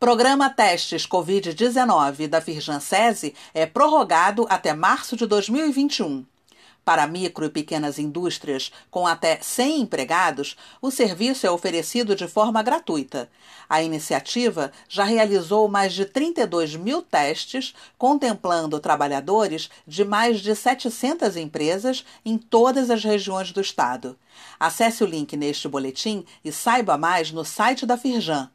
Programa Testes Covid-19 da Firjan SESI é prorrogado até março de 2021. Para micro e pequenas indústrias com até 100 empregados, o serviço é oferecido de forma gratuita. A iniciativa já realizou mais de 32 mil testes, contemplando trabalhadores de mais de 700 empresas em todas as regiões do estado. Acesse o link neste boletim e saiba mais no site da Firjan